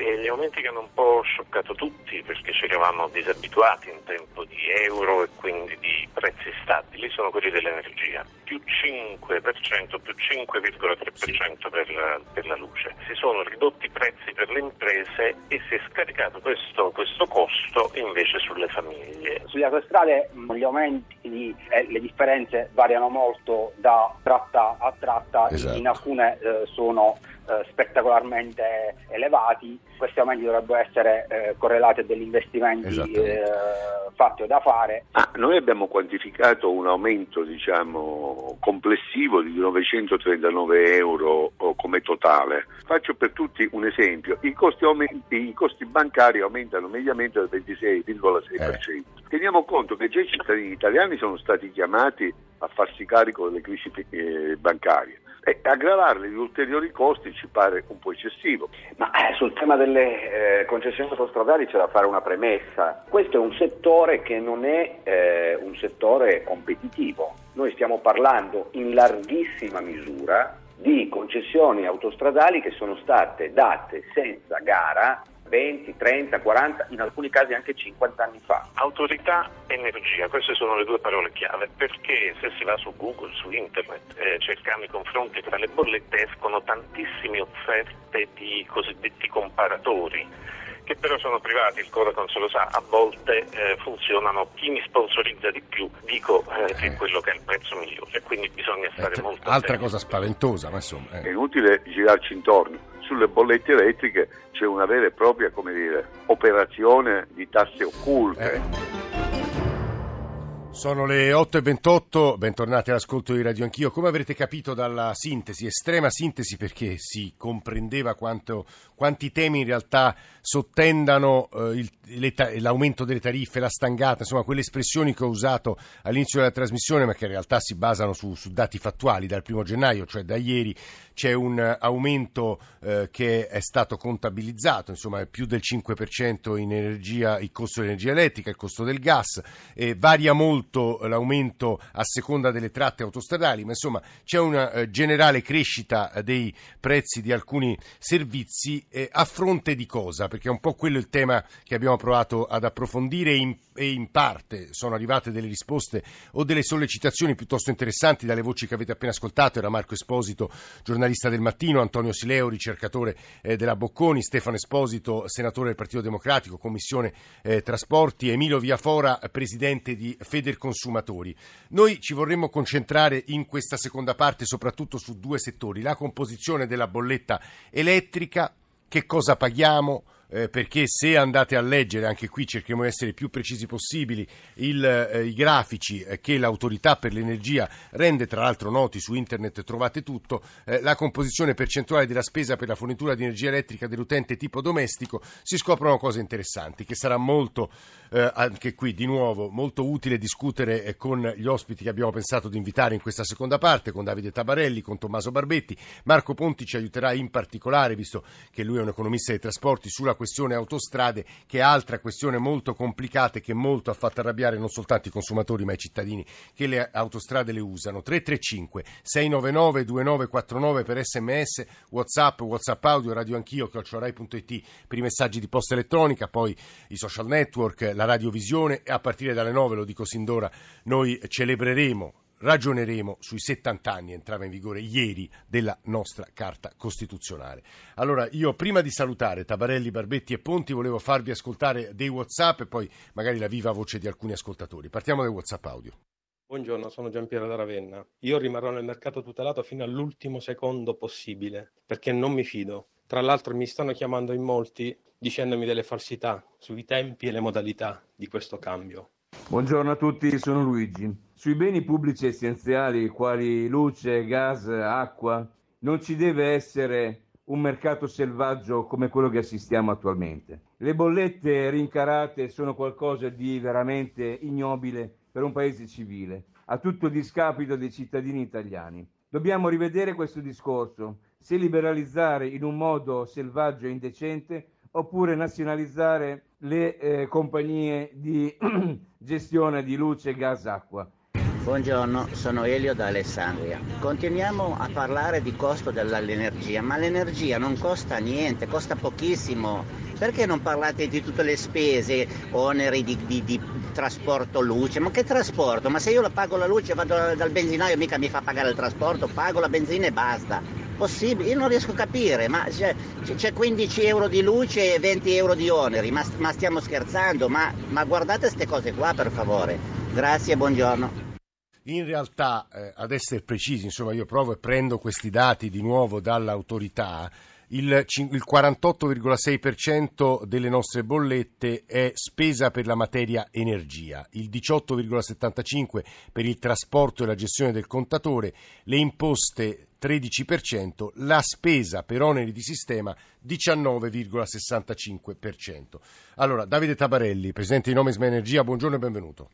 E gli aumenti che hanno un po' scioccato tutti perché ci eravamo disabituati in tempo di euro e quindi di prezzi stabili sono quelli dell'energia. Più 5%, più 5,3% per, per la luce. Si sono ridotti i prezzi per le imprese e si è scaricato questo, questo costo invece sulle famiglie. Sulle autostrade gli aumenti e eh, le differenze variano molto da tratta a tratta, Esatto. in alcune eh, sono eh, spettacolarmente elevati, questi aumenti dovrebbero essere eh, correlati a degli investimenti eh, fatti o da fare. Ah, noi abbiamo quantificato un aumento diciamo, complessivo di 939 euro oh, come totale. Faccio per tutti un esempio, i costi, aumenti- i costi bancari aumentano mediamente del 26,6%. Teniamo conto che già i cittadini italiani sono stati chiamati a farsi carico delle crisi eh, bancarie e aggravarle di ulteriori costi ci pare un po' eccessivo. Ma eh, sul tema delle eh, concessioni autostradali c'è da fare una premessa. Questo è un settore che non è eh, un settore competitivo. Noi stiamo parlando in larghissima misura di concessioni autostradali che sono state date senza gara 20, 30, 40, in alcuni casi anche 50 anni fa. Autorità energia, queste sono le due parole chiave, perché se si va su Google, su internet, eh, cercando i confronti tra le bollette escono tantissime offerte di cosiddetti comparatori che però sono privati, il Codacon se lo sa, a volte eh, funzionano, chi mi sponsorizza di più dico eh, che è quello che è il prezzo migliore, quindi bisogna stare Eh, molto altra attenti. cosa spaventosa, ma insomma. eh. È inutile girarci intorno. Sulle bollette elettriche c'è una vera e propria dire, operazione di tasse occulte. Eh. Sono le 8.28, bentornati all'ascolto di Radio Anch'io. Come avrete capito dalla sintesi, estrema sintesi perché si comprendeva quanto, quanti temi in realtà sottendano eh, il- le l'aumento delle tariffe, la stangata, insomma quelle espressioni che ho usato all'inizio della trasmissione ma che in realtà si basano su, su dati fattuali. Dal primo gennaio, cioè da ieri, c'è un aumento eh, che è stato contabilizzato, insomma più del 5% in energia, il costo dell'energia elettrica, il costo del gas, e varia molto l'aumento a seconda delle tratte autostradali, ma insomma c'è una eh, generale crescita eh, dei prezzi di alcuni servizi eh, a fronte di cosa? Perché è un po' quello il tema che abbiamo provato ad approfondire in, e in parte sono arrivate delle risposte o delle sollecitazioni piuttosto interessanti dalle voci che avete appena ascoltato, era Marco Esposito, giornalista del Mattino, Antonio Sileo, ricercatore eh, della Bocconi, Stefano Esposito, senatore del Partito Democratico, Commissione eh, Trasporti, Emilio Viafora, presidente di Federconsumatori. Noi ci vorremmo concentrare in questa seconda parte soprattutto su due settori, la composizione della bolletta elettrica, che cosa paghiamo, eh, perché se andate a leggere, anche qui cercheremo di essere più precisi possibili, il, eh, i grafici eh, che l'autorità per l'energia rende tra l'altro noti su internet, trovate tutto, eh, la composizione percentuale della spesa per la fornitura di energia elettrica dell'utente tipo domestico, si scoprono cose interessanti che sarà molto, eh, anche qui di nuovo, molto utile discutere eh, con gli ospiti che abbiamo pensato di invitare in questa seconda parte, con Davide Tabarelli, con Tommaso Barbetti. Marco Ponti ci aiuterà in particolare, visto che lui è un economista dei trasporti, sulla questione autostrade, che è altra questione molto complicata e che molto ha fatto arrabbiare non soltanto i consumatori ma i cittadini che le autostrade le usano. 335 699 2949 per sms, whatsapp, whatsapp audio, radio anch'io, chiocciorai.it per i messaggi di posta elettronica, poi i social network, la radiovisione e a partire dalle 9, lo dico sin d'ora, noi celebreremo ragioneremo sui 70 anni, entrava in vigore ieri, della nostra Carta Costituzionale. Allora, io prima di salutare Tabarelli, Barbetti e Ponti volevo farvi ascoltare dei WhatsApp e poi magari la viva voce di alcuni ascoltatori. Partiamo dai WhatsApp audio. Buongiorno, sono Giampiero da Ravenna. Io rimarrò nel mercato tutelato fino all'ultimo secondo possibile, perché non mi fido. Tra l'altro mi stanno chiamando in molti dicendomi delle falsità sui tempi e le modalità di questo cambio. Buongiorno a tutti, sono Luigi. Sui beni pubblici essenziali quali luce, gas, acqua, non ci deve essere un mercato selvaggio come quello che assistiamo attualmente. Le bollette rincarate sono qualcosa di veramente ignobile per un paese civile, a tutto discapito dei cittadini italiani. Dobbiamo rivedere questo discorso, se liberalizzare in un modo selvaggio e indecente oppure nazionalizzare le eh, compagnie di gestione di luce, gas, acqua. Buongiorno, sono Elio da Alessandria. Continuiamo a parlare di costo dell'energia, ma l'energia non costa niente, costa pochissimo. Perché non parlate di tutte le spese, oneri di, di, di trasporto luce? Ma che trasporto? Ma se io la pago la luce, vado dal benzinaio, mica mi fa pagare il trasporto, pago la benzina e basta. Possibile? Io non riesco a capire, ma c'è, c'è 15 euro di luce e 20 euro di oneri, ma, ma stiamo scherzando? Ma, ma guardate queste cose qua per favore. Grazie, buongiorno. In realtà, eh, ad essere precisi, insomma, io provo e prendo questi dati di nuovo dall'autorità. Il, il 48,6% delle nostre bollette è spesa per la materia energia, il 18,75% per il trasporto e la gestione del contatore, le imposte 13%, la spesa per oneri di sistema 19,65%. Allora, Davide Tabarelli, Presidente di Nomisma Energia, buongiorno e benvenuto.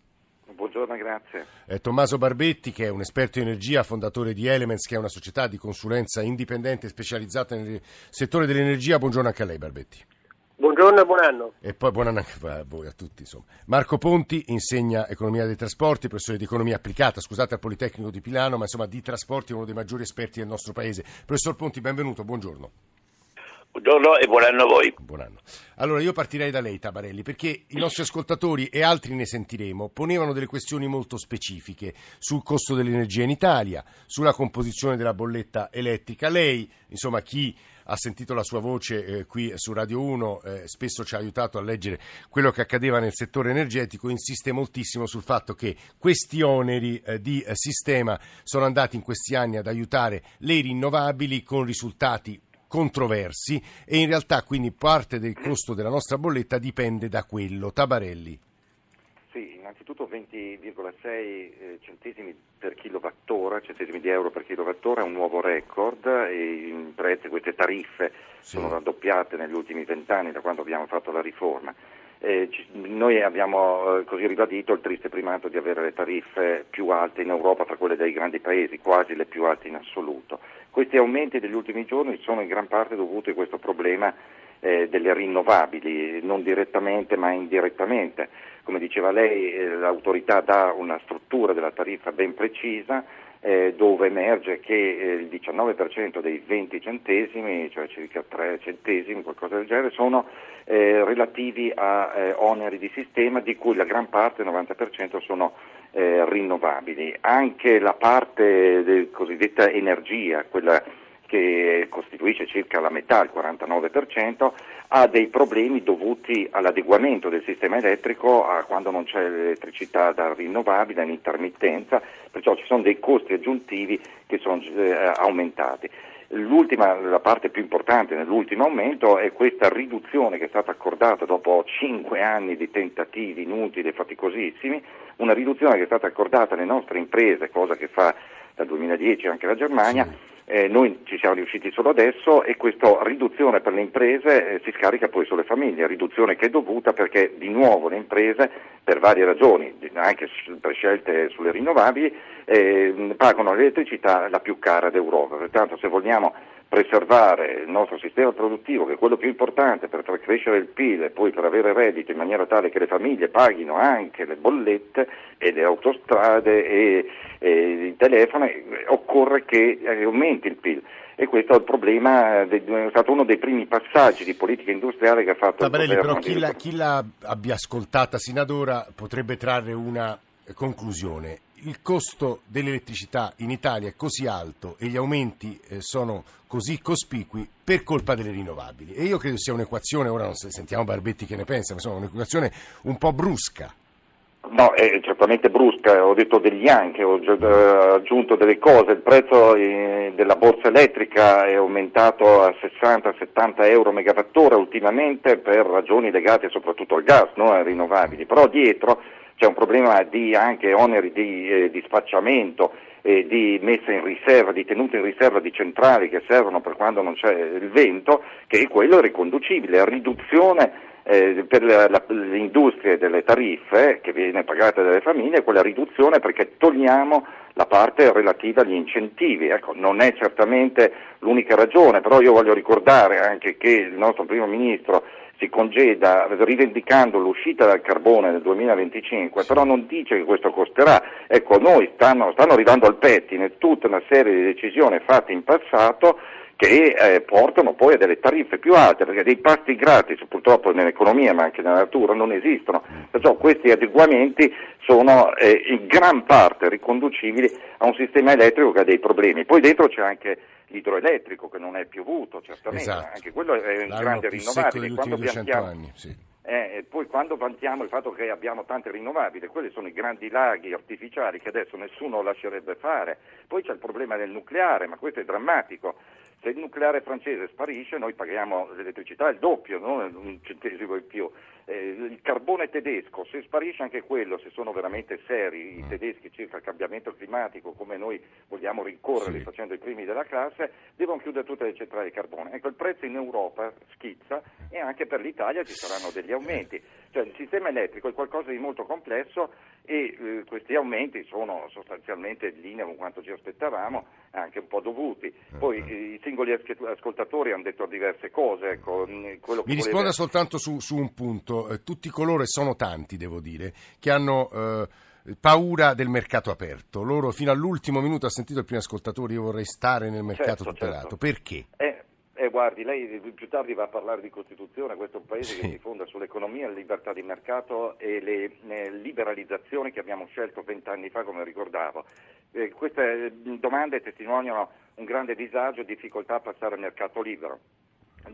Buongiorno, grazie. Eh, Tommaso Barbetti, che è un esperto di energia, fondatore di Elements, che è una società di consulenza indipendente specializzata nel settore dell'energia. Buongiorno anche a lei, Barbetti. Buongiorno e buon anno. E poi buon anno anche a voi, a tutti. Insomma. Marco Ponti insegna economia dei trasporti, professore di economia applicata, scusate, al Politecnico di Milano, ma insomma di trasporti è uno dei maggiori esperti del nostro paese. Professor Ponti, benvenuto, buongiorno. Buongiorno e buon anno a voi. Buon anno. Allora io partirei da lei, Tabarelli, perché i nostri ascoltatori e altri ne sentiremo ponevano delle questioni molto specifiche sul costo dell'energia in Italia, sulla composizione della bolletta elettrica. Lei, insomma, chi ha sentito la sua voce eh, qui su Radio 1, eh, spesso ci ha aiutato a leggere quello che accadeva nel settore energetico, insiste moltissimo sul fatto che questi oneri eh, di eh, sistema sono andati in questi anni ad aiutare le rinnovabili con risultati controversi e in realtà quindi parte del costo della nostra bolletta dipende da quello. Tabarelli. Sì, innanzitutto 20,6 eh, centesimi per kilowattora, centesimi di euro per kilowattora è un nuovo record e in prezzi queste tariffe sì. sono raddoppiate negli ultimi vent'anni da quando abbiamo fatto la riforma. Eh, noi abbiamo eh, così ribadito il triste primato di avere le tariffe più alte in Europa tra quelle dei grandi paesi, quasi le più alte in assoluto. Questi aumenti degli ultimi giorni sono in gran parte dovuti a questo problema eh, delle rinnovabili, non direttamente ma indirettamente. Come diceva lei, eh, l'autorità dà una struttura della tariffa ben precisa eh, dove emerge che eh, il 19% dei 20 centesimi, cioè circa 3 centesimi, qualcosa del genere, sono eh, relativi a eh, oneri di sistema di cui la gran parte, il 90%, sono eh, rinnovabili. Anche la parte cosiddetta energia, quella che costituisce circa la metà, il 49%, ha dei problemi dovuti all'adeguamento del sistema elettrico a quando non c'è elettricità da rinnovabile, in intermittenza, perciò ci sono dei costi aggiuntivi che sono eh, aumentati. L'ultima, la parte più importante nell'ultimo aumento è questa riduzione che è stata accordata dopo cinque anni di tentativi inutili e faticosissimi, una riduzione che è stata accordata alle nostre imprese, cosa che fa dal 2010 anche la Germania. Sì eh, noi ci siamo riusciti solo adesso e questa riduzione per le imprese eh, si scarica poi sulle famiglie, riduzione che è dovuta perché di nuovo le imprese per varie ragioni, anche per scelte sulle rinnovabili, eh, pagano l'elettricità la più cara d'Europa. Pertanto se vogliamo preservare il nostro sistema produttivo, che è quello più importante per far crescere il PIL e poi per avere reddito in maniera tale che le famiglie paghino anche le bollette e le autostrade e, e i telefoni, occorre che aumenti il PIL e questo è il problema, è stato uno dei primi passaggi di politica industriale che ha fatto Tabarelli, il governo. Però chi la, chi la abbia ascoltata sino ad ora potrebbe trarre una conclusione il costo dell'elettricità in Italia è così alto e gli aumenti eh, sono così cospicui per colpa delle rinnovabili. E io credo sia un'equazione, ora non sentiamo Barbetti che ne pensa, ma insomma un'equazione un po' brusca. No, è certamente brusca, ho detto degli anche, ho eh, aggiunto delle cose, il prezzo eh, della borsa elettrica è aumentato a 60-70 euro megawattora ultimamente per ragioni legate soprattutto al gas, no? ai rinnovabili, però dietro c'è un problema di anche oneri di, eh, di spacciamento e di messa in riserva, di tenuta in riserva di centrali che servono per quando non c'è il vento, che è quello riconducibile a riduzione eh, per le industrie delle tariffe che viene pagata dalle famiglie, quella riduzione perché togliamo la parte relativa agli incentivi. Ecco, non è certamente l'unica ragione, però io voglio ricordare anche che il nostro primo ministro si congeda rivendicando l'uscita dal carbone nel 2025, però non dice che questo costerà. Ecco, noi stanno, stanno arrivando al pettine tutta una serie di decisioni fatte in passato che eh, portano poi a delle tariffe più alte, perché dei pasti gratis purtroppo nell'economia ma anche nella natura non esistono, perciò questi adeguamenti sono eh, in gran parte riconducibili a un sistema elettrico che ha dei problemi. Poi dentro c'è anche l'idroelettrico che non è piovuto, certamente, Esatto. anche quello è un L'anno grande rinnovabile. Quando ultimi 200 piantiamo- anni. Sì. eh, poi quando vantiamo il fatto che abbiamo tante rinnovabili, quelli sono i grandi laghi artificiali che adesso nessuno lascerebbe fare. Poi c'è il problema del nucleare, ma questo è drammatico. Se il nucleare francese sparisce noi paghiamo l'elettricità il doppio, non un centesimo in più. Eh, il carbone tedesco, se sparisce anche quello, se sono veramente seri i tedeschi circa il cambiamento climatico, come noi vogliamo rincorrerli Sì. facendo i primi della classe, devono chiudere tutte le centrali di carbone. Ecco, il prezzo in Europa schizza e anche per l'Italia ci saranno degli aumenti. Cioè, il sistema elettrico è qualcosa di molto complesso e eh, questi aumenti sono sostanzialmente in linea con quanto ci aspettavamo, anche un po' dovuti. Poi eh, i singoli ascoltatori hanno detto diverse cose. Ecco, che Mi risponda voleva- soltanto su, su un punto. Eh, tutti coloro, e sono tanti devo dire, che hanno eh, paura del mercato aperto. Loro fino all'ultimo minuto ha sentito il primo ascoltatore, io vorrei stare nel mercato Certo, tutelato. certo. Perché? Eh, guardi, lei più tardi va a parlare di Costituzione, questo è un paese Sì. che si fonda sull'economia, la libertà di mercato e le eh, liberalizzazioni che abbiamo scelto vent'anni fa, come ricordavo. Eh, queste eh, domande testimoniano un grande disagio e difficoltà a passare al mercato libero.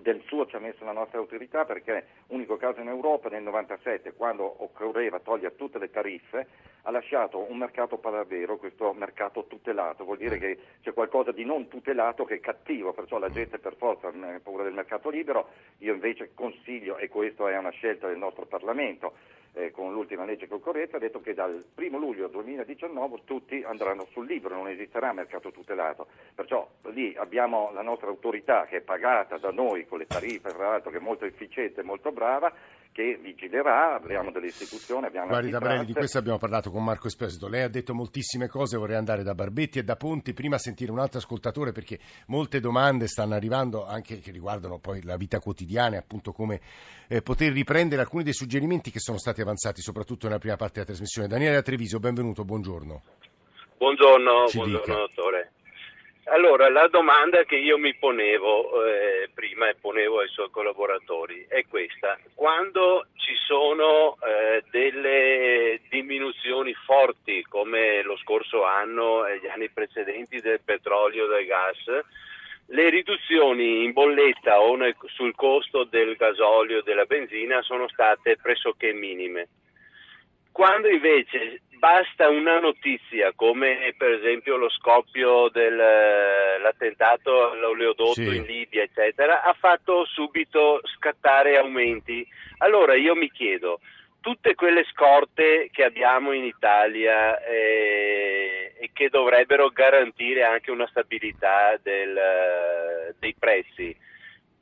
Del suo ci ha messo la nostra autorità perché unico caso in Europa nel 97 quando occorreva togliere tutte le tariffe ha lasciato un mercato paravero, questo mercato tutelato, vuol dire che c'è qualcosa di non tutelato che è cattivo, perciò la gente per forza ha paura del mercato libero, io invece consiglio, e questa è una scelta del nostro Parlamento, eh, con l'ultima legge concorrenza, ha detto che dal 1 luglio 2019 tutti andranno sul libro, non esisterà mercato tutelato. Perciò lì abbiamo la nostra autorità che è pagata da noi con le tariffe, tra l'altro che è molto efficiente e molto brava, che vigilerà, abbiamo delle istituzioni, abbiamo Guardi Tabarelli, di questo abbiamo parlato con Marco Esposito. Lei ha detto moltissime cose, vorrei andare da Barbetti e da Ponti, prima sentire un altro ascoltatore perché molte domande stanno arrivando anche che riguardano poi la vita quotidiana e appunto come eh, poter riprendere alcuni dei suggerimenti che sono stati avanzati soprattutto nella prima parte della trasmissione. Daniele da Treviso, benvenuto, buongiorno. Buongiorno, Ci buongiorno dica. dottore. Allora, la domanda che io mi ponevo eh, prima e ponevo ai suoi collaboratori è questa. Quando ci sono eh, delle diminuzioni forti come lo scorso anno e gli anni precedenti del petrolio e del gas, le riduzioni in bolletta o nel- sul costo del gasolio e della benzina sono state pressoché minime. Quando invece basta una notizia, come per esempio lo scoppio dell'attentato all'oleodotto Sì. in Libia, eccetera, ha fatto subito scattare aumenti. Allora io mi chiedo, tutte quelle scorte che abbiamo in Italia eh, e che dovrebbero garantire anche una stabilità del- dei prezzi,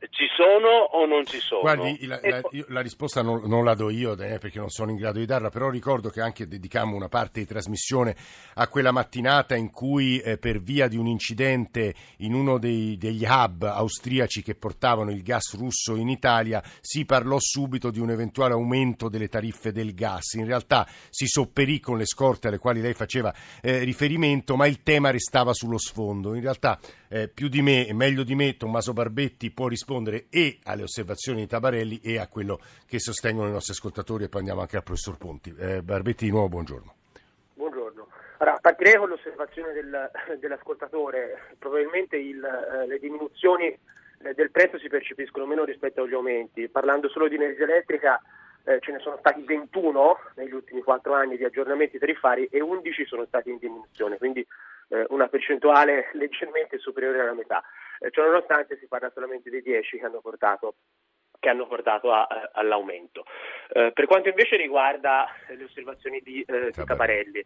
ci sono o non ci sono? Guardi, la, la- io la risposta non, non la do io eh, perché non sono in grado di darla, però ricordo che anche dedicammo una parte di trasmissione a quella mattinata in cui eh, per via di un incidente in uno dei- degli hub austriaci che portavano il gas russo in Italia si parlò subito di un eventuale aumento delle tariffe del gas. In realtà si sopperì con le scorte alle quali lei faceva eh, riferimento, ma il tema restava sullo sfondo. In realtà eh, più di me e meglio di me Tommaso Barbetti può rispondere e alle osservazioni di Tabarelli e a quello che sostengono i nostri ascoltatori e poi andiamo anche al professor Ponti. Eh, Barbetti di nuovo buongiorno. Buongiorno. Allora, partirei con l'osservazione del- dell'ascoltatore. Probabilmente il, eh, le diminuzioni eh, del prezzo si percepiscono meno rispetto agli aumenti. Parlando solo di energia elettrica, eh, ce ne sono stati 21 negli ultimi 4 anni di aggiornamenti tariffari e 11 sono stati in diminuzione, quindi eh, una percentuale leggermente superiore alla metà. Eh, ciononostante si parla solamente dei 10 che hanno portato che hanno portato a- a- all'aumento. Eh, per quanto invece riguarda le osservazioni di, eh, di Tabarelli,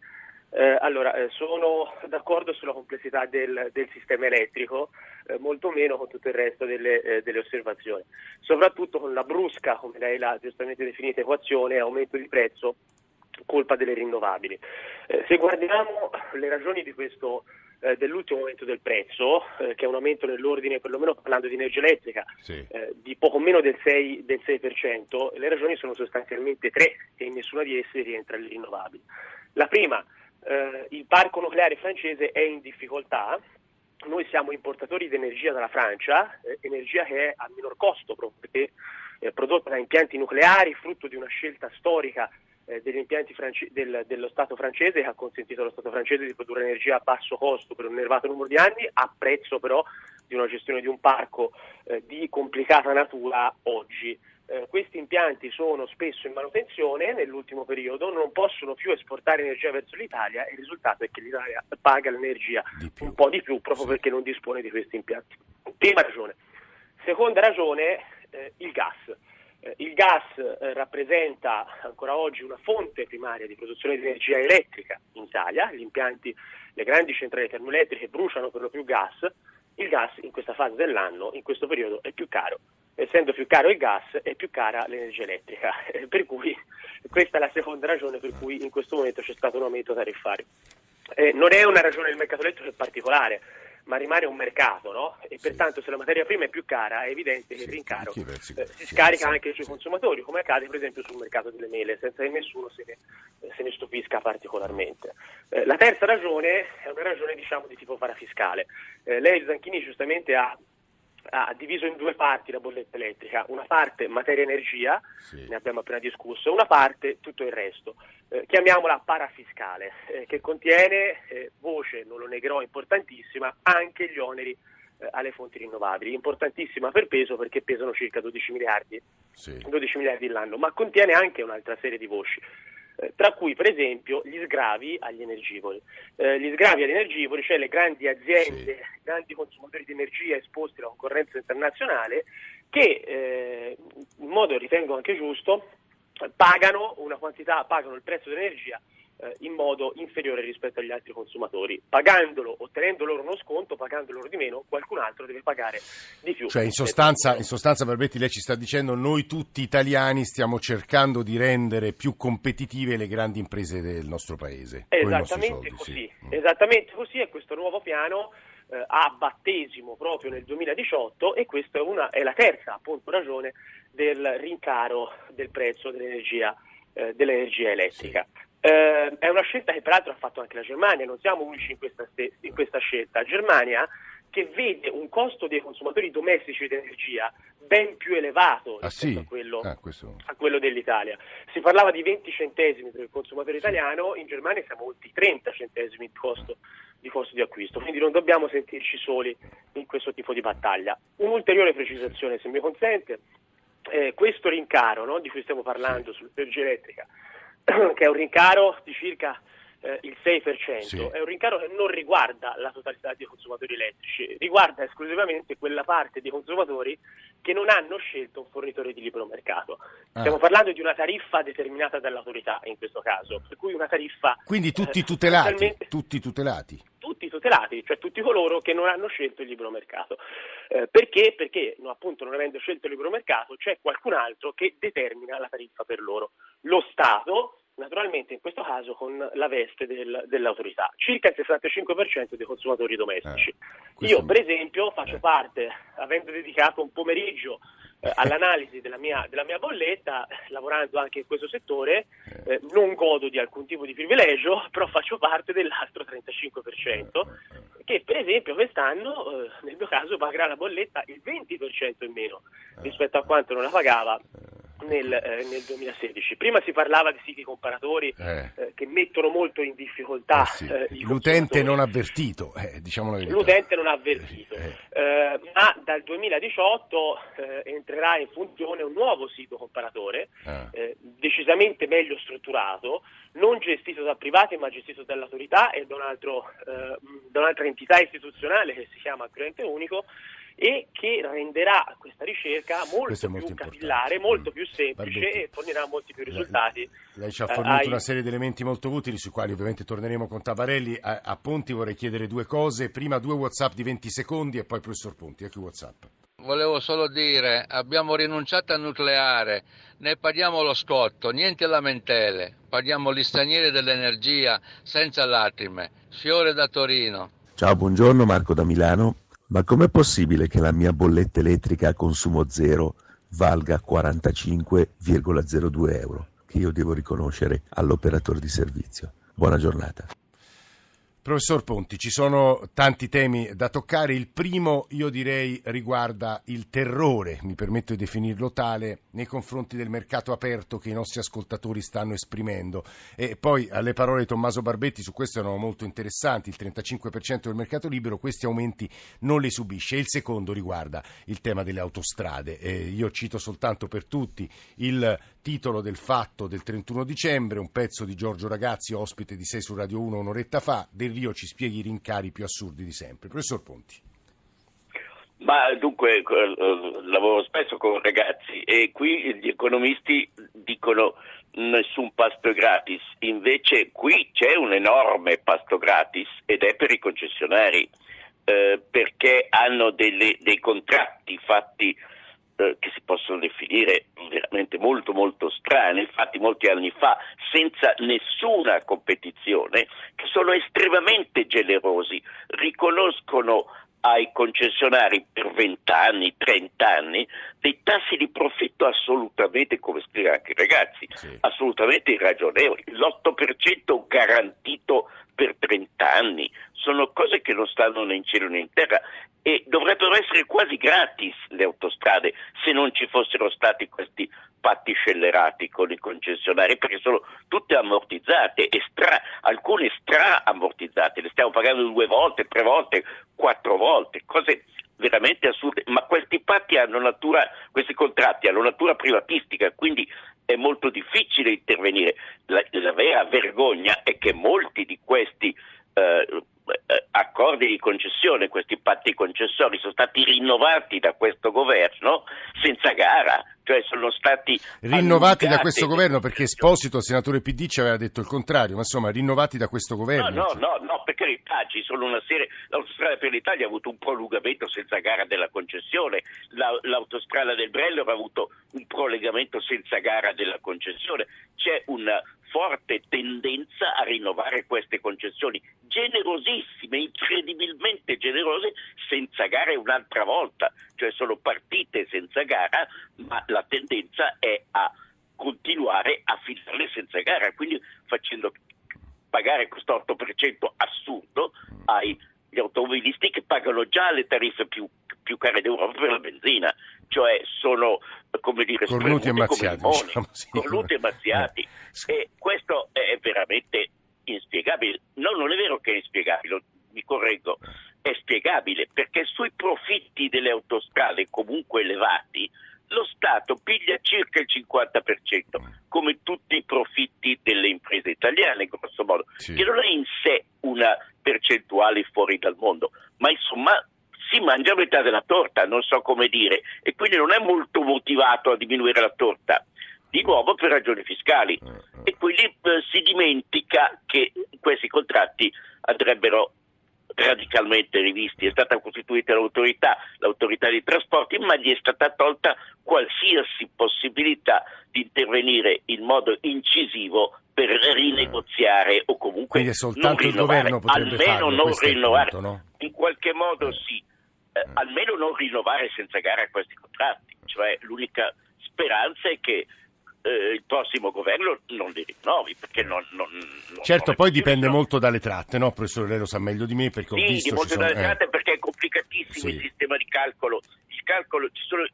eh, allora eh, sono d'accordo sulla complessità del, del sistema elettrico, eh, molto meno con tutto il resto delle, eh, delle osservazioni, soprattutto con la brusca, come lei l'ha giustamente definita, equazione aumento di prezzo colpa delle rinnovabili. Eh, se guardiamo le ragioni di questo eh, dell'ultimo aumento del prezzo, eh, che è un aumento nell'ordine, perlomeno parlando di energia elettrica, Sì. eh, di poco meno del 6%, del 6%, le ragioni sono sostanzialmente tre e in nessuna di esse rientra le rinnovabili. La prima, eh, il parco nucleare francese è in difficoltà, noi siamo importatori di energia dalla Francia, energia che è a minor costo proprio perché eh, prodotta da impianti nucleari, frutto di una scelta storica eh, degli impianti franci- del- dello Stato francese che ha consentito allo Stato francese di produrre energia a basso costo per un elevato numero di anni, a prezzo però di una gestione di un parco eh, di complicata natura oggi. Eh, questi impianti sono spesso in manutenzione nell'ultimo periodo, non possono più esportare energia verso l'Italia e il risultato è che l'Italia paga l'energia un po' di più proprio perché non dispone di questi impianti. Prima ragione. Seconda ragione, eh, il gas. Eh, il gas eh, rappresenta ancora oggi una fonte primaria di produzione di energia elettrica in Italia, gli impianti, le grandi centrali termoelettriche bruciano per lo più gas, il gas in questa fase dell'anno, in questo periodo, è più caro. Essendo più caro il gas, è più cara l'energia elettrica. Per cui questa è la seconda ragione per cui in questo momento c'è stato un aumento tariffario. Eh, non è una ragione del mercato elettrico particolare, ma rimane un mercato, no? E pertanto se la materia prima è più cara è evidente che il rincaro eh, si scarica anche sui consumatori, come accade per esempio sul mercato delle mele, senza che nessuno se ne, se ne stupisca particolarmente. Eh, la terza ragione è una ragione diciamo di tipo parafiscale. Eh, lei Zanchini giustamente ha ha diviso in due parti la bolletta elettrica, una parte materia e energia, ne abbiamo appena discusso, una parte tutto il resto. Eh, chiamiamola parafiscale, eh, che contiene eh, voce, non lo negherò, importantissima, anche gli oneri eh, alle fonti rinnovabili, importantissima per peso perché pesano circa 12 miliardi, 12 miliardi l'anno, ma contiene anche un'altra serie di voci. Eh, Tra cui, per esempio, gli sgravi agli energivori. Eh, gli sgravi agli energivori, cioè le grandi aziende, grandi consumatori di energia esposti alla concorrenza internazionale, che eh, in modo ritengo anche giusto pagano una quantità, pagano il prezzo dell'energia eh, in modo inferiore rispetto agli altri consumatori. Pagandolo, ottenendo loro uno sconto, pagando loro di meno, qualcun altro deve pagare di più. Cioè, in sostanza, in sostanza, Barbetti, lei ci sta dicendo noi tutti italiani stiamo cercando di rendere più competitive le grandi imprese del nostro paese. Esattamente soldi, così, sì. esattamente così e questo nuovo piano eh, ha battesimo proprio nel 2018 e questa è, una- è la terza appunto ragione del rincaro del prezzo dell'energia, eh, dell'energia elettrica. Eh, è una scelta che peraltro ha fatto anche la Germania, non siamo unici in questa, in questa scelta. Germania che vede un costo dei consumatori domestici di energia ben più elevato Ah rispetto sì? a quello Ah, questo... a quello dell'Italia. Si parlava di 20 centesimi per il consumatore italiano, in Germania siamo oltre i 30 centesimi di costo, di costo di acquisto, quindi non dobbiamo sentirci soli in questo tipo di battaglia. Un'ulteriore precisazione, se mi consente, eh, questo rincaro no, di cui stiamo parlando sull'energia elettrica, che è un rincaro di circa eh, il 6%, è un rincaro che non riguarda la totalità dei consumatori elettrici, riguarda esclusivamente quella parte dei consumatori che non hanno scelto un fornitore di libero mercato. Ah. Stiamo parlando di una tariffa determinata dall'autorità in questo caso, per cui una tariffa Quindi tutti eh, tutelati, sostanzialmente tutti tutelati. tutti tutelati, cioè tutti coloro che non hanno scelto il libero mercato. Eh, perché? Perché no, appunto non avendo scelto il libero mercato c'è qualcun altro che determina la tariffa per loro. Lo Stato, naturalmente in questo caso con la veste del- dell'autorità, circa il 65% dei consumatori domestici. questo- Io per esempio faccio parte, avendo dedicato un pomeriggio eh, all'analisi della mia, della mia bolletta, eh, lavorando anche in questo settore, eh, non godo di alcun tipo di privilegio, però faccio parte dell'altro 35%, che per esempio quest'anno, eh, nel mio caso, pagherà la bolletta il 20% in meno rispetto a quanto non la pagava nel, eh, nel 2016. Prima si parlava di siti comparatori Eh. eh, che mettono molto in difficoltà eh, i L'utente non avvertito, eh, diciamo. L'utente non avvertito, Eh, ma dal 2018 eh, entrerà in funzione un nuovo sito comparatore, Ah. eh, decisamente meglio strutturato, non gestito da privati ma gestito dall'autorità e da, un altro, eh, da un'altra entità istituzionale che si chiama Cliente Unico e che renderà questa ricerca molto molto più capillare, molto più semplice Barbetti. e fornirà molti più risultati. Lei ci ha eh, fornito ai- una serie di elementi molto utili sui quali ovviamente torneremo con Tavarelli. A, a Ponti vorrei chiedere due cose. Prima due WhatsApp di 20 secondi e poi professor Ponti. Ecco WhatsApp. Volevo solo dire, abbiamo rinunciato al nucleare, ne paghiamo lo scotto, niente lamentele, paghiamo gli stranieri dell'energia senza lacrime. Fiore da Torino. Ciao, buongiorno Marco da Milano. Ma com'è possibile che la mia bolletta elettrica a consumo zero valga 45,02 euro che io devo riconoscere all'operatore di servizio? Buona giornata. Professor Ponti, ci sono tanti temi da toccare. Il primo, io direi, riguarda il terrore, mi permetto di definirlo tale, nei confronti del mercato aperto che i nostri ascoltatori stanno esprimendo. E poi alle parole di Tommaso Barbetti su questo erano molto interessanti, il 35% del mercato libero, questi aumenti non li subisce. Il secondo riguarda il tema delle autostrade. E io cito soltanto per tutti il titolo del fatto del 31 dicembre, un pezzo di Giorgio Ragazzi, ospite di 6 su Radio 1 un'oretta fa, Del Rio ci spieghi i rincari più assurdi di sempre. Professor Ponti. Ma dunque eh, lavoro spesso con ragazzi e qui gli economisti dicono nessun pasto gratis, invece qui c'è un enorme pasto gratis ed è per i concessionari eh, perché hanno delle, dei contratti fatti eh, che si possono definire veramente molto molto strane, fatti molti anni fa senza nessuna competizione, che sono estremamente generosi, riconoscono ai concessionari per 20 anni, 30 anni, dei tassi di profitto assolutamente, come scrivono anche i ragazzi, sì. assolutamente irragionevoli. L'8% garantito per 30 anni sono cose che non stanno né in cielo né in terra e dovrebbero essere quasi gratis le autostrade se non ci fossero stati questi patti scellerati con i concessionari perché sono tutte ammortizzate e alcune stra ammortizzate, le stiamo pagando due volte, tre volte, quattro volte, cose veramente assurde, ma questi patti hanno natura, questi contratti hanno natura privatistica, quindi è molto difficile intervenire. La, la vera vergogna è che molti di questi eh, accordi di concessione, questi patti concessori sono stati rinnovati da questo governo senza gara, cioè sono stati rinnovati da questo governo perché Esposito, senatore PD, ci aveva detto il contrario, ma insomma rinnovati da questo governo. No, no, no, no per carità, ci sono una serie, l'autostrada per l'Italia ha avuto un prolungamento senza gara della concessione, La, l'autostrada del Brello ha avuto un prolungamento senza gara della concessione, c'è una forte tendenza a rinnovare queste concessioni generosissime, incredibilmente generose, senza gare un'altra volta, cioè sono partite senza gara, ma la tendenza è a continuare a filarle senza gara, quindi facendo pagare questo 8% assurdo agli automobilisti che pagano già le tariffe più, più care d'Europa per la benzina, cioè sono come dire cornuti e mazziati, diciamo, sì. cornuti e mazziati eh. e questo è veramente inspiegabile. No, non è vero che è inspiegabile, mi correggo, è spiegabile perché sui profitti delle autostrade comunque elevati lo Stato piglia circa il 50%, come tutti i profitti delle imprese italiane, grosso modo, sì. che non è in sé una percentuale fuori dal mondo, ma insomma si mangia metà della torta, non so come dire, e quindi non è molto motivato a diminuire la torta di nuovo per ragioni fiscali eh, eh. e quindi eh, si dimentica che questi contratti andrebbero radicalmente rivisti. È stata costituita l'autorità, l'autorità dei trasporti, ma gli è stata tolta qualsiasi possibilità di intervenire in modo incisivo per rinegoziare o comunque non rinnovare, almeno non rinnovare, punto, no? in qualche modo sì, eh, almeno non rinnovare senza gara questi contratti, cioè l'unica speranza è che eh, il prossimo governo non li rinnovi perché non, non, non certo poi dipende molto dalle tratte no? Professore lei lo sa meglio di me perché ho sì, visto molto sono, dalle tratte perché è complicatissimo sì. il sistema di calcolo. Il calcolo ci sono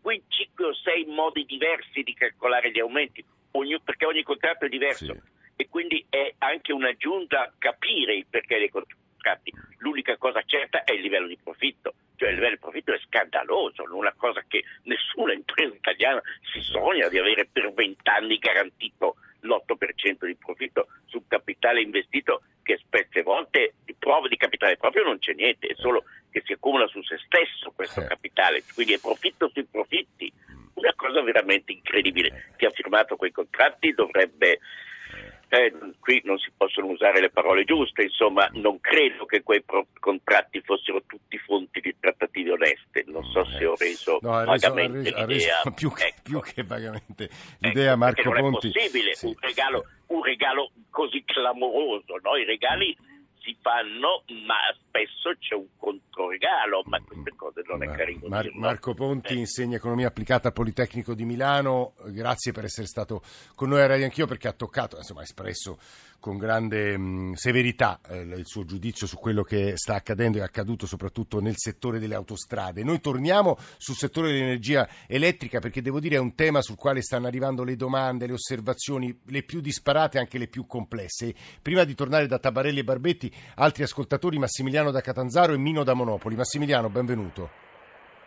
qui 5 o 6 modi diversi di calcolare gli aumenti ogni, perché ogni contratto è diverso. Sì. e quindi è anche un'aggiunta capire il perché dei contratti l'unica cosa certa è il livello di profitto. Cioè il livello di profitto è scandaloso, una cosa che nessuna impresa italiana si sogna di avere per vent'anni garantito l'8% di profitto sul capitale investito che spesse volte di prove di capitale. Proprio non c'è niente, è solo che si accumula su se stesso questo eh. capitale, quindi è profitto sui profitti, una cosa veramente incredibile. Chi ha firmato quei contratti dovrebbe eh, qui non si possono usare le parole giuste, insomma non credo che quei pro- contratti fossero tutti fonti di trattative oneste, non so se ho reso no, ha vagamente reso, ha reso, ha reso più, che, ecco. più, che, vagamente l'idea ecco, Marco non Ponti. Non è possibile sì. un, regalo, un, regalo, così clamoroso, no? i regali si fanno, ma spesso c'è un controregalo, ma queste cose non è carino. Mar-. Marco Ponti Eh. insegna economia applicata al Politecnico di Milano, grazie per essere stato con noi a Radio Anch'io perché ha toccato, insomma ha espresso con grande mh, severità eh, il suo giudizio su quello che sta accadendo e è accaduto soprattutto nel settore delle autostrade. Noi torniamo sul settore dell'energia elettrica perché devo dire è un tema sul quale stanno arrivando le domande, le osservazioni, le più disparate e anche le più complesse. Prima di tornare da Tabarelli e Barbetti, altri ascoltatori, Massimiliano da Catanzaro e Mino da Monopoli. Massimiliano, benvenuto.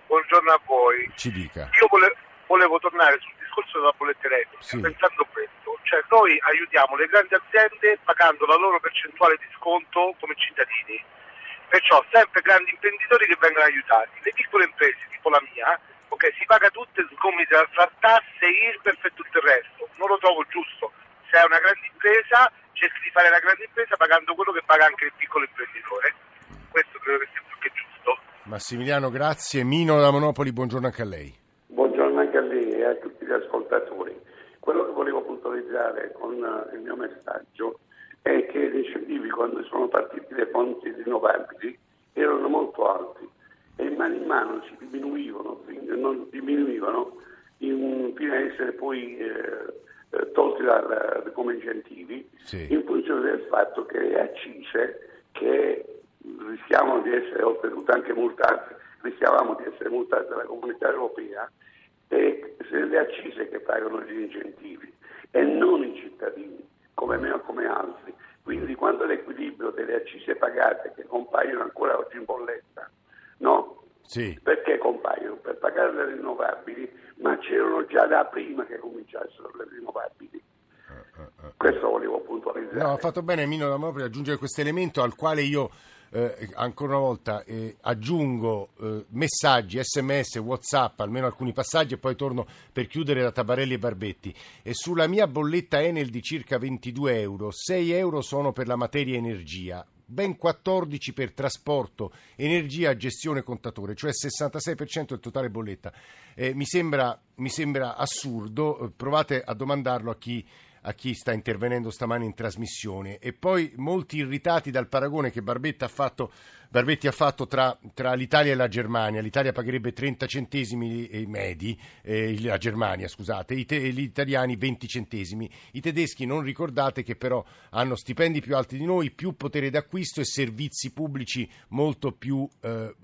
Buongiorno a voi. Ci dica. Io vole- volevo tornare sul discorso della bolletta elettrica, Sì. pensando questo, cioè noi aiutiamo le grandi aziende pagando la loro percentuale di sconto come cittadini, perciò sempre grandi imprenditori che vengono aiutati. Le piccole imprese, tipo la mia, ok, si paga tutte sgomite tra tasse, IRPEF e tutto il resto, non lo trovo giusto. Se è una grande impresa, cerchi di fare la grande impresa pagando quello che paga anche il piccolo imprenditore. Questo credo che sia più che giusto. Massimiliano, grazie. Mino da Monopoli, buongiorno anche a lei. Buongiorno anche a lei e a tutti gli ascoltatori. Quello che volevo puntualizzare con eh, il mio messaggio è che gli incentivi quando sono partiti le fonti rinnovabili erano molto alti e in mano in mano si diminuivano, non diminuivano in- fino a essere poi eh, eh, tolti dal- come incentivi in funzione del fatto che le accise che rischiamo di essere oltretutto anche multati, rischiavamo di essere multati dalla comunità europea e le accise che pagano gli incentivi e non i cittadini come me o come altri. Quindi quando l'equilibrio delle accise pagate che compaiono ancora oggi in bolletta, no? Sì. Perché compaiono? Per pagare le rinnovabili, ma c'erano già da prima che cominciassero le rinnovabili. Questo volevo puntualizzare. No, ha fatto bene Mino da Monopoli ad aggiungere questo elemento al quale io eh, ancora una volta eh, aggiungo eh, messaggi, sms, whatsapp, almeno alcuni passaggi e poi torno per chiudere da Tabarelli e Barbetti. E sulla mia bolletta Enel di circa 22 euro, 6 euro sono per la materia energia, ben 14 per trasporto, energia, gestione, contatore, cioè 66% del totale bolletta. Eh, mi, sembra, mi sembra assurdo, eh, provate a domandarlo a chi a chi sta intervenendo stamani in trasmissione e poi molti irritati dal paragone che Barbetti ha fatto, Barbetti ha fatto tra, tra l'Italia e la Germania. L'Italia pagherebbe 30 centesimi eh, medi, eh, la Germania scusate, i te- gli italiani 20 centesimi. I tedeschi non ricordate che però hanno stipendi più alti di noi, più potere d'acquisto e servizi pubblici molto più eh,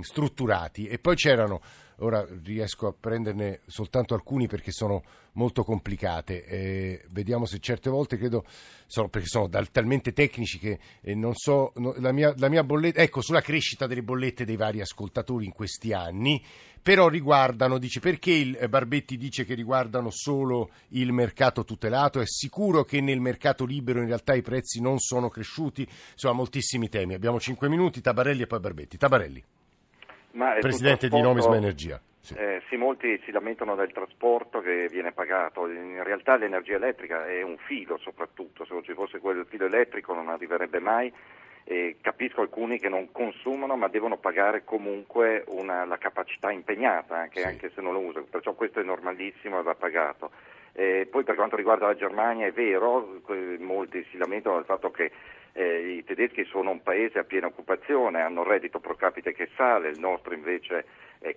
strutturati. E poi c'erano ora riesco a prenderne soltanto alcuni perché sono molto complicate. Eh, vediamo se certe volte credo, sono, perché sono dal- talmente tecnici che eh, non so, no- la, mia, la mia bolletta, ecco, sulla crescita delle bollette dei vari ascoltatori in questi anni, però riguardano, dice, perché il eh, Barbetti dice che riguardano solo il mercato tutelato? È sicuro che nel mercato libero in realtà i prezzi non sono cresciuti? Insomma, moltissimi temi. Abbiamo cinque minuti, Tabarelli e poi Barbetti. Tabarelli. Presidente di Nomisma Energia. Eh, sì, molti si lamentano del trasporto che viene pagato, in realtà l'energia elettrica è un filo soprattutto, se non ci fosse quel filo elettrico non arriverebbe mai. E capisco alcuni che non consumano ma devono pagare comunque una- la capacità impegnata anche, anche se non lo usano, perciò questo è normalissimo e va pagato. Eh, poi per quanto riguarda la Germania è vero, molti si lamentano del fatto che eh, i tedeschi sono un paese a piena occupazione, hanno un reddito pro capite che sale, il nostro invece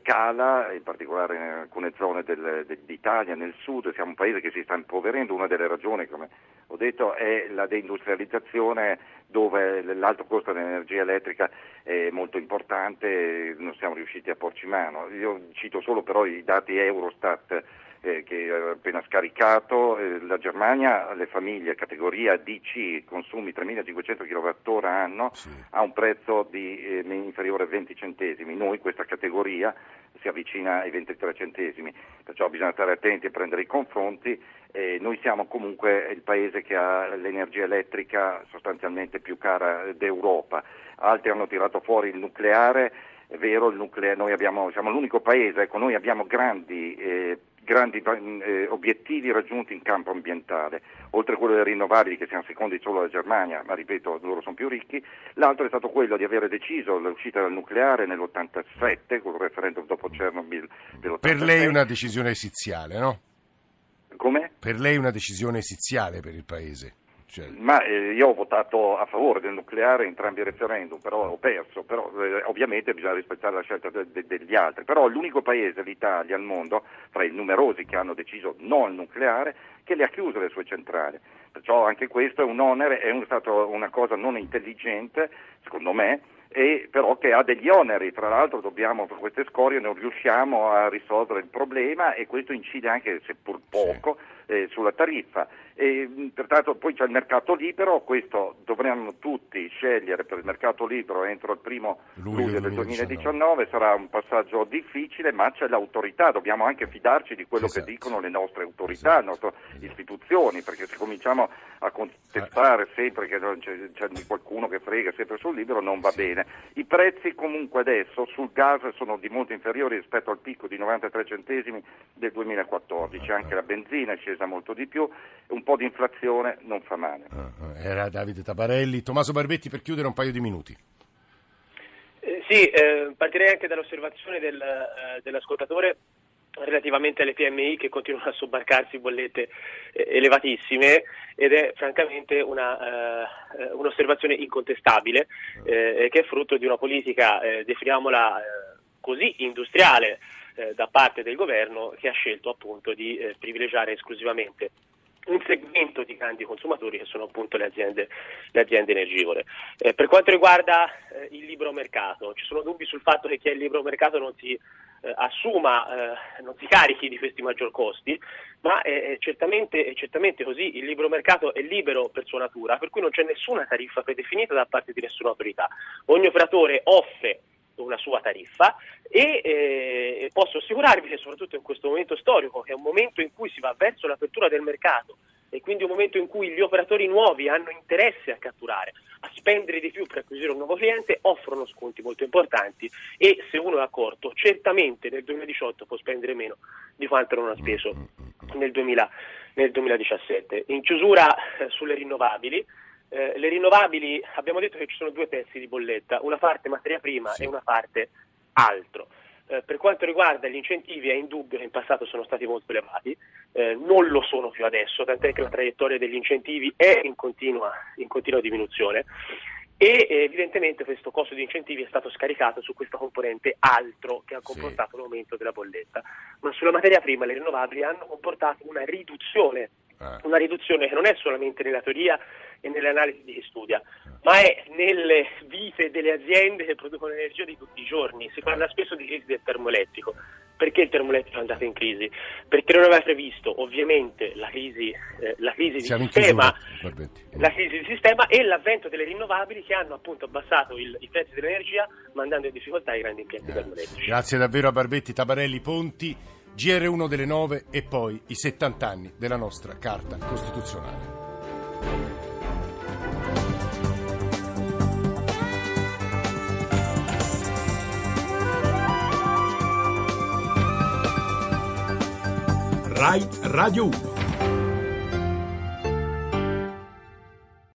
cala, in particolare in alcune zone del- de- d'Italia, nel sud, siamo un paese che si sta impoverendo, una delle ragioni, come ho detto, è la deindustrializzazione dove l'alto costo dell'energia elettrica è molto importante non siamo riusciti a porci mano. Io cito solo però i dati Eurostat eh, che ho appena scaricato, eh, la Germania, le famiglie categoria DC, consumi 3.500 kWh anno, ha un prezzo di, eh, inferiore a 20 centesimi, noi questa categoria si avvicina ai 23 centesimi, perciò bisogna stare attenti e prendere i confronti. Eh, noi siamo comunque il paese che ha l'energia elettrica sostanzialmente più cara d'Europa, altri hanno tirato fuori il nucleare, è vero, il nucleare, noi abbiamo, siamo l'unico paese, ecco, noi abbiamo grandi, eh, grandi eh, obiettivi raggiunti in campo ambientale, oltre a quello delle rinnovabili che siamo secondi solo alla Germania, ma ripeto, loro sono più ricchi, l'altro è stato quello di avere deciso l'uscita dal nucleare nell'87, con il referendum dopo Chernobyl dell'86. Per lei è una decisione esiziale, no? Come? Per lei è una decisione esiziale per il Paese. Cioè... Ma eh, io ho votato a favore del nucleare in entrambi i referendum, però ho perso, però eh, ovviamente bisogna rispettare la scelta de- de- degli altri, però l'unico paese, l'Italia, al mondo, fra i numerosi che hanno deciso no al nucleare, che le ha chiuse le sue centrali. Perciò anche questo è un onere, è un, stato una cosa non intelligente, secondo me, e però che ha degli oneri, tra l'altro dobbiamo per queste scorie non riusciamo a risolvere il problema e questo incide anche, seppur poco, sì. eh, sulla tariffa. E, pertanto poi c'è il mercato libero, questo dovremmo tutti scegliere per il mercato libero entro il primo luglio, luglio del 2019. 2019, sarà un passaggio difficile, ma c'è l'autorità, dobbiamo anche fidarci di quello esatto. che dicono le nostre autorità, esatto. le nostre istituzioni, perché se cominciamo a contestare sempre che c'è, c'è qualcuno che frega sempre sul libero non va sì. bene. I prezzi comunque adesso sul gas sono di molto inferiori rispetto al picco di 93 centesimi del 2014, anche la benzina è scesa molto di più, un po' di inflazione non fa male. Era Davide Tabarelli. Tommaso Barbetti per chiudere un paio di minuti. Eh, sì, eh, partirei anche dall'osservazione del, eh, dell'ascoltatore relativamente alle PMI che continuano a sobbarcarsi bollette eh, elevatissime ed è francamente una, uh, un'osservazione incontestabile eh, che è frutto di una politica, eh, definiamola eh, così, industriale eh, da parte del governo che ha scelto appunto di privilegiare esclusivamente un segmento di grandi consumatori che sono appunto le aziende, le aziende energivore. Eh, per quanto riguarda eh, il libero mercato, ci sono dubbi sul fatto che chi ha il libero mercato non si eh, assuma, eh, non si carichi di questi maggior costi, ma è, è, certamente, è, certamente, così, il libero mercato è libero per sua natura, per cui non c'è nessuna tariffa predefinita da parte di nessuna autorità. Ogni operatore offre una sua tariffa e eh, posso assicurarvi che soprattutto in questo momento storico, che è un momento in cui si va verso l'apertura del mercato e quindi un momento in cui gli operatori nuovi hanno interesse a catturare, a spendere di più per acquisire un nuovo cliente, offrono sconti molto importanti e se uno è accorto, certamente nel 2018 può spendere meno di quanto non ha speso nel, 2000, nel 2017. In chiusura eh, sulle rinnovabili, eh, le rinnovabili abbiamo detto che ci sono due pezzi di bolletta, una parte materia prima sì. e una parte altro. Eh, per quanto riguarda gli incentivi è indubbio che in passato sono stati molto elevati, eh, non lo sono più adesso, tant'è che la traiettoria degli incentivi è in continua, in continua diminuzione e evidentemente questo costo di incentivi è stato scaricato su questa componente altro che ha comportato sì. l'aumento della bolletta. Ma sulla materia prima le rinnovabili hanno comportato una riduzione, eh. Una riduzione che non è solamente nella teoria e nelle analisi di chi studia, ma è nelle vite delle aziende che producono energia di tutti i giorni. Si parla spesso di crisi del termoelettrico. Perché il termoelettrico è andato in crisi? Perché non aveva previsto ovviamente la crisi, eh, la crisi di sistema, la crisi di sistema e l'avvento delle rinnovabili che hanno appunto abbassato il, i prezzi dell'energia mandando in difficoltà i grandi impianti eh. termoelettrici. Grazie davvero a Barbetti, Tabarelli, Ponti, GR1 delle 9 e poi i 70 anni della nostra Carta Costituzionale. Rai Radio 1.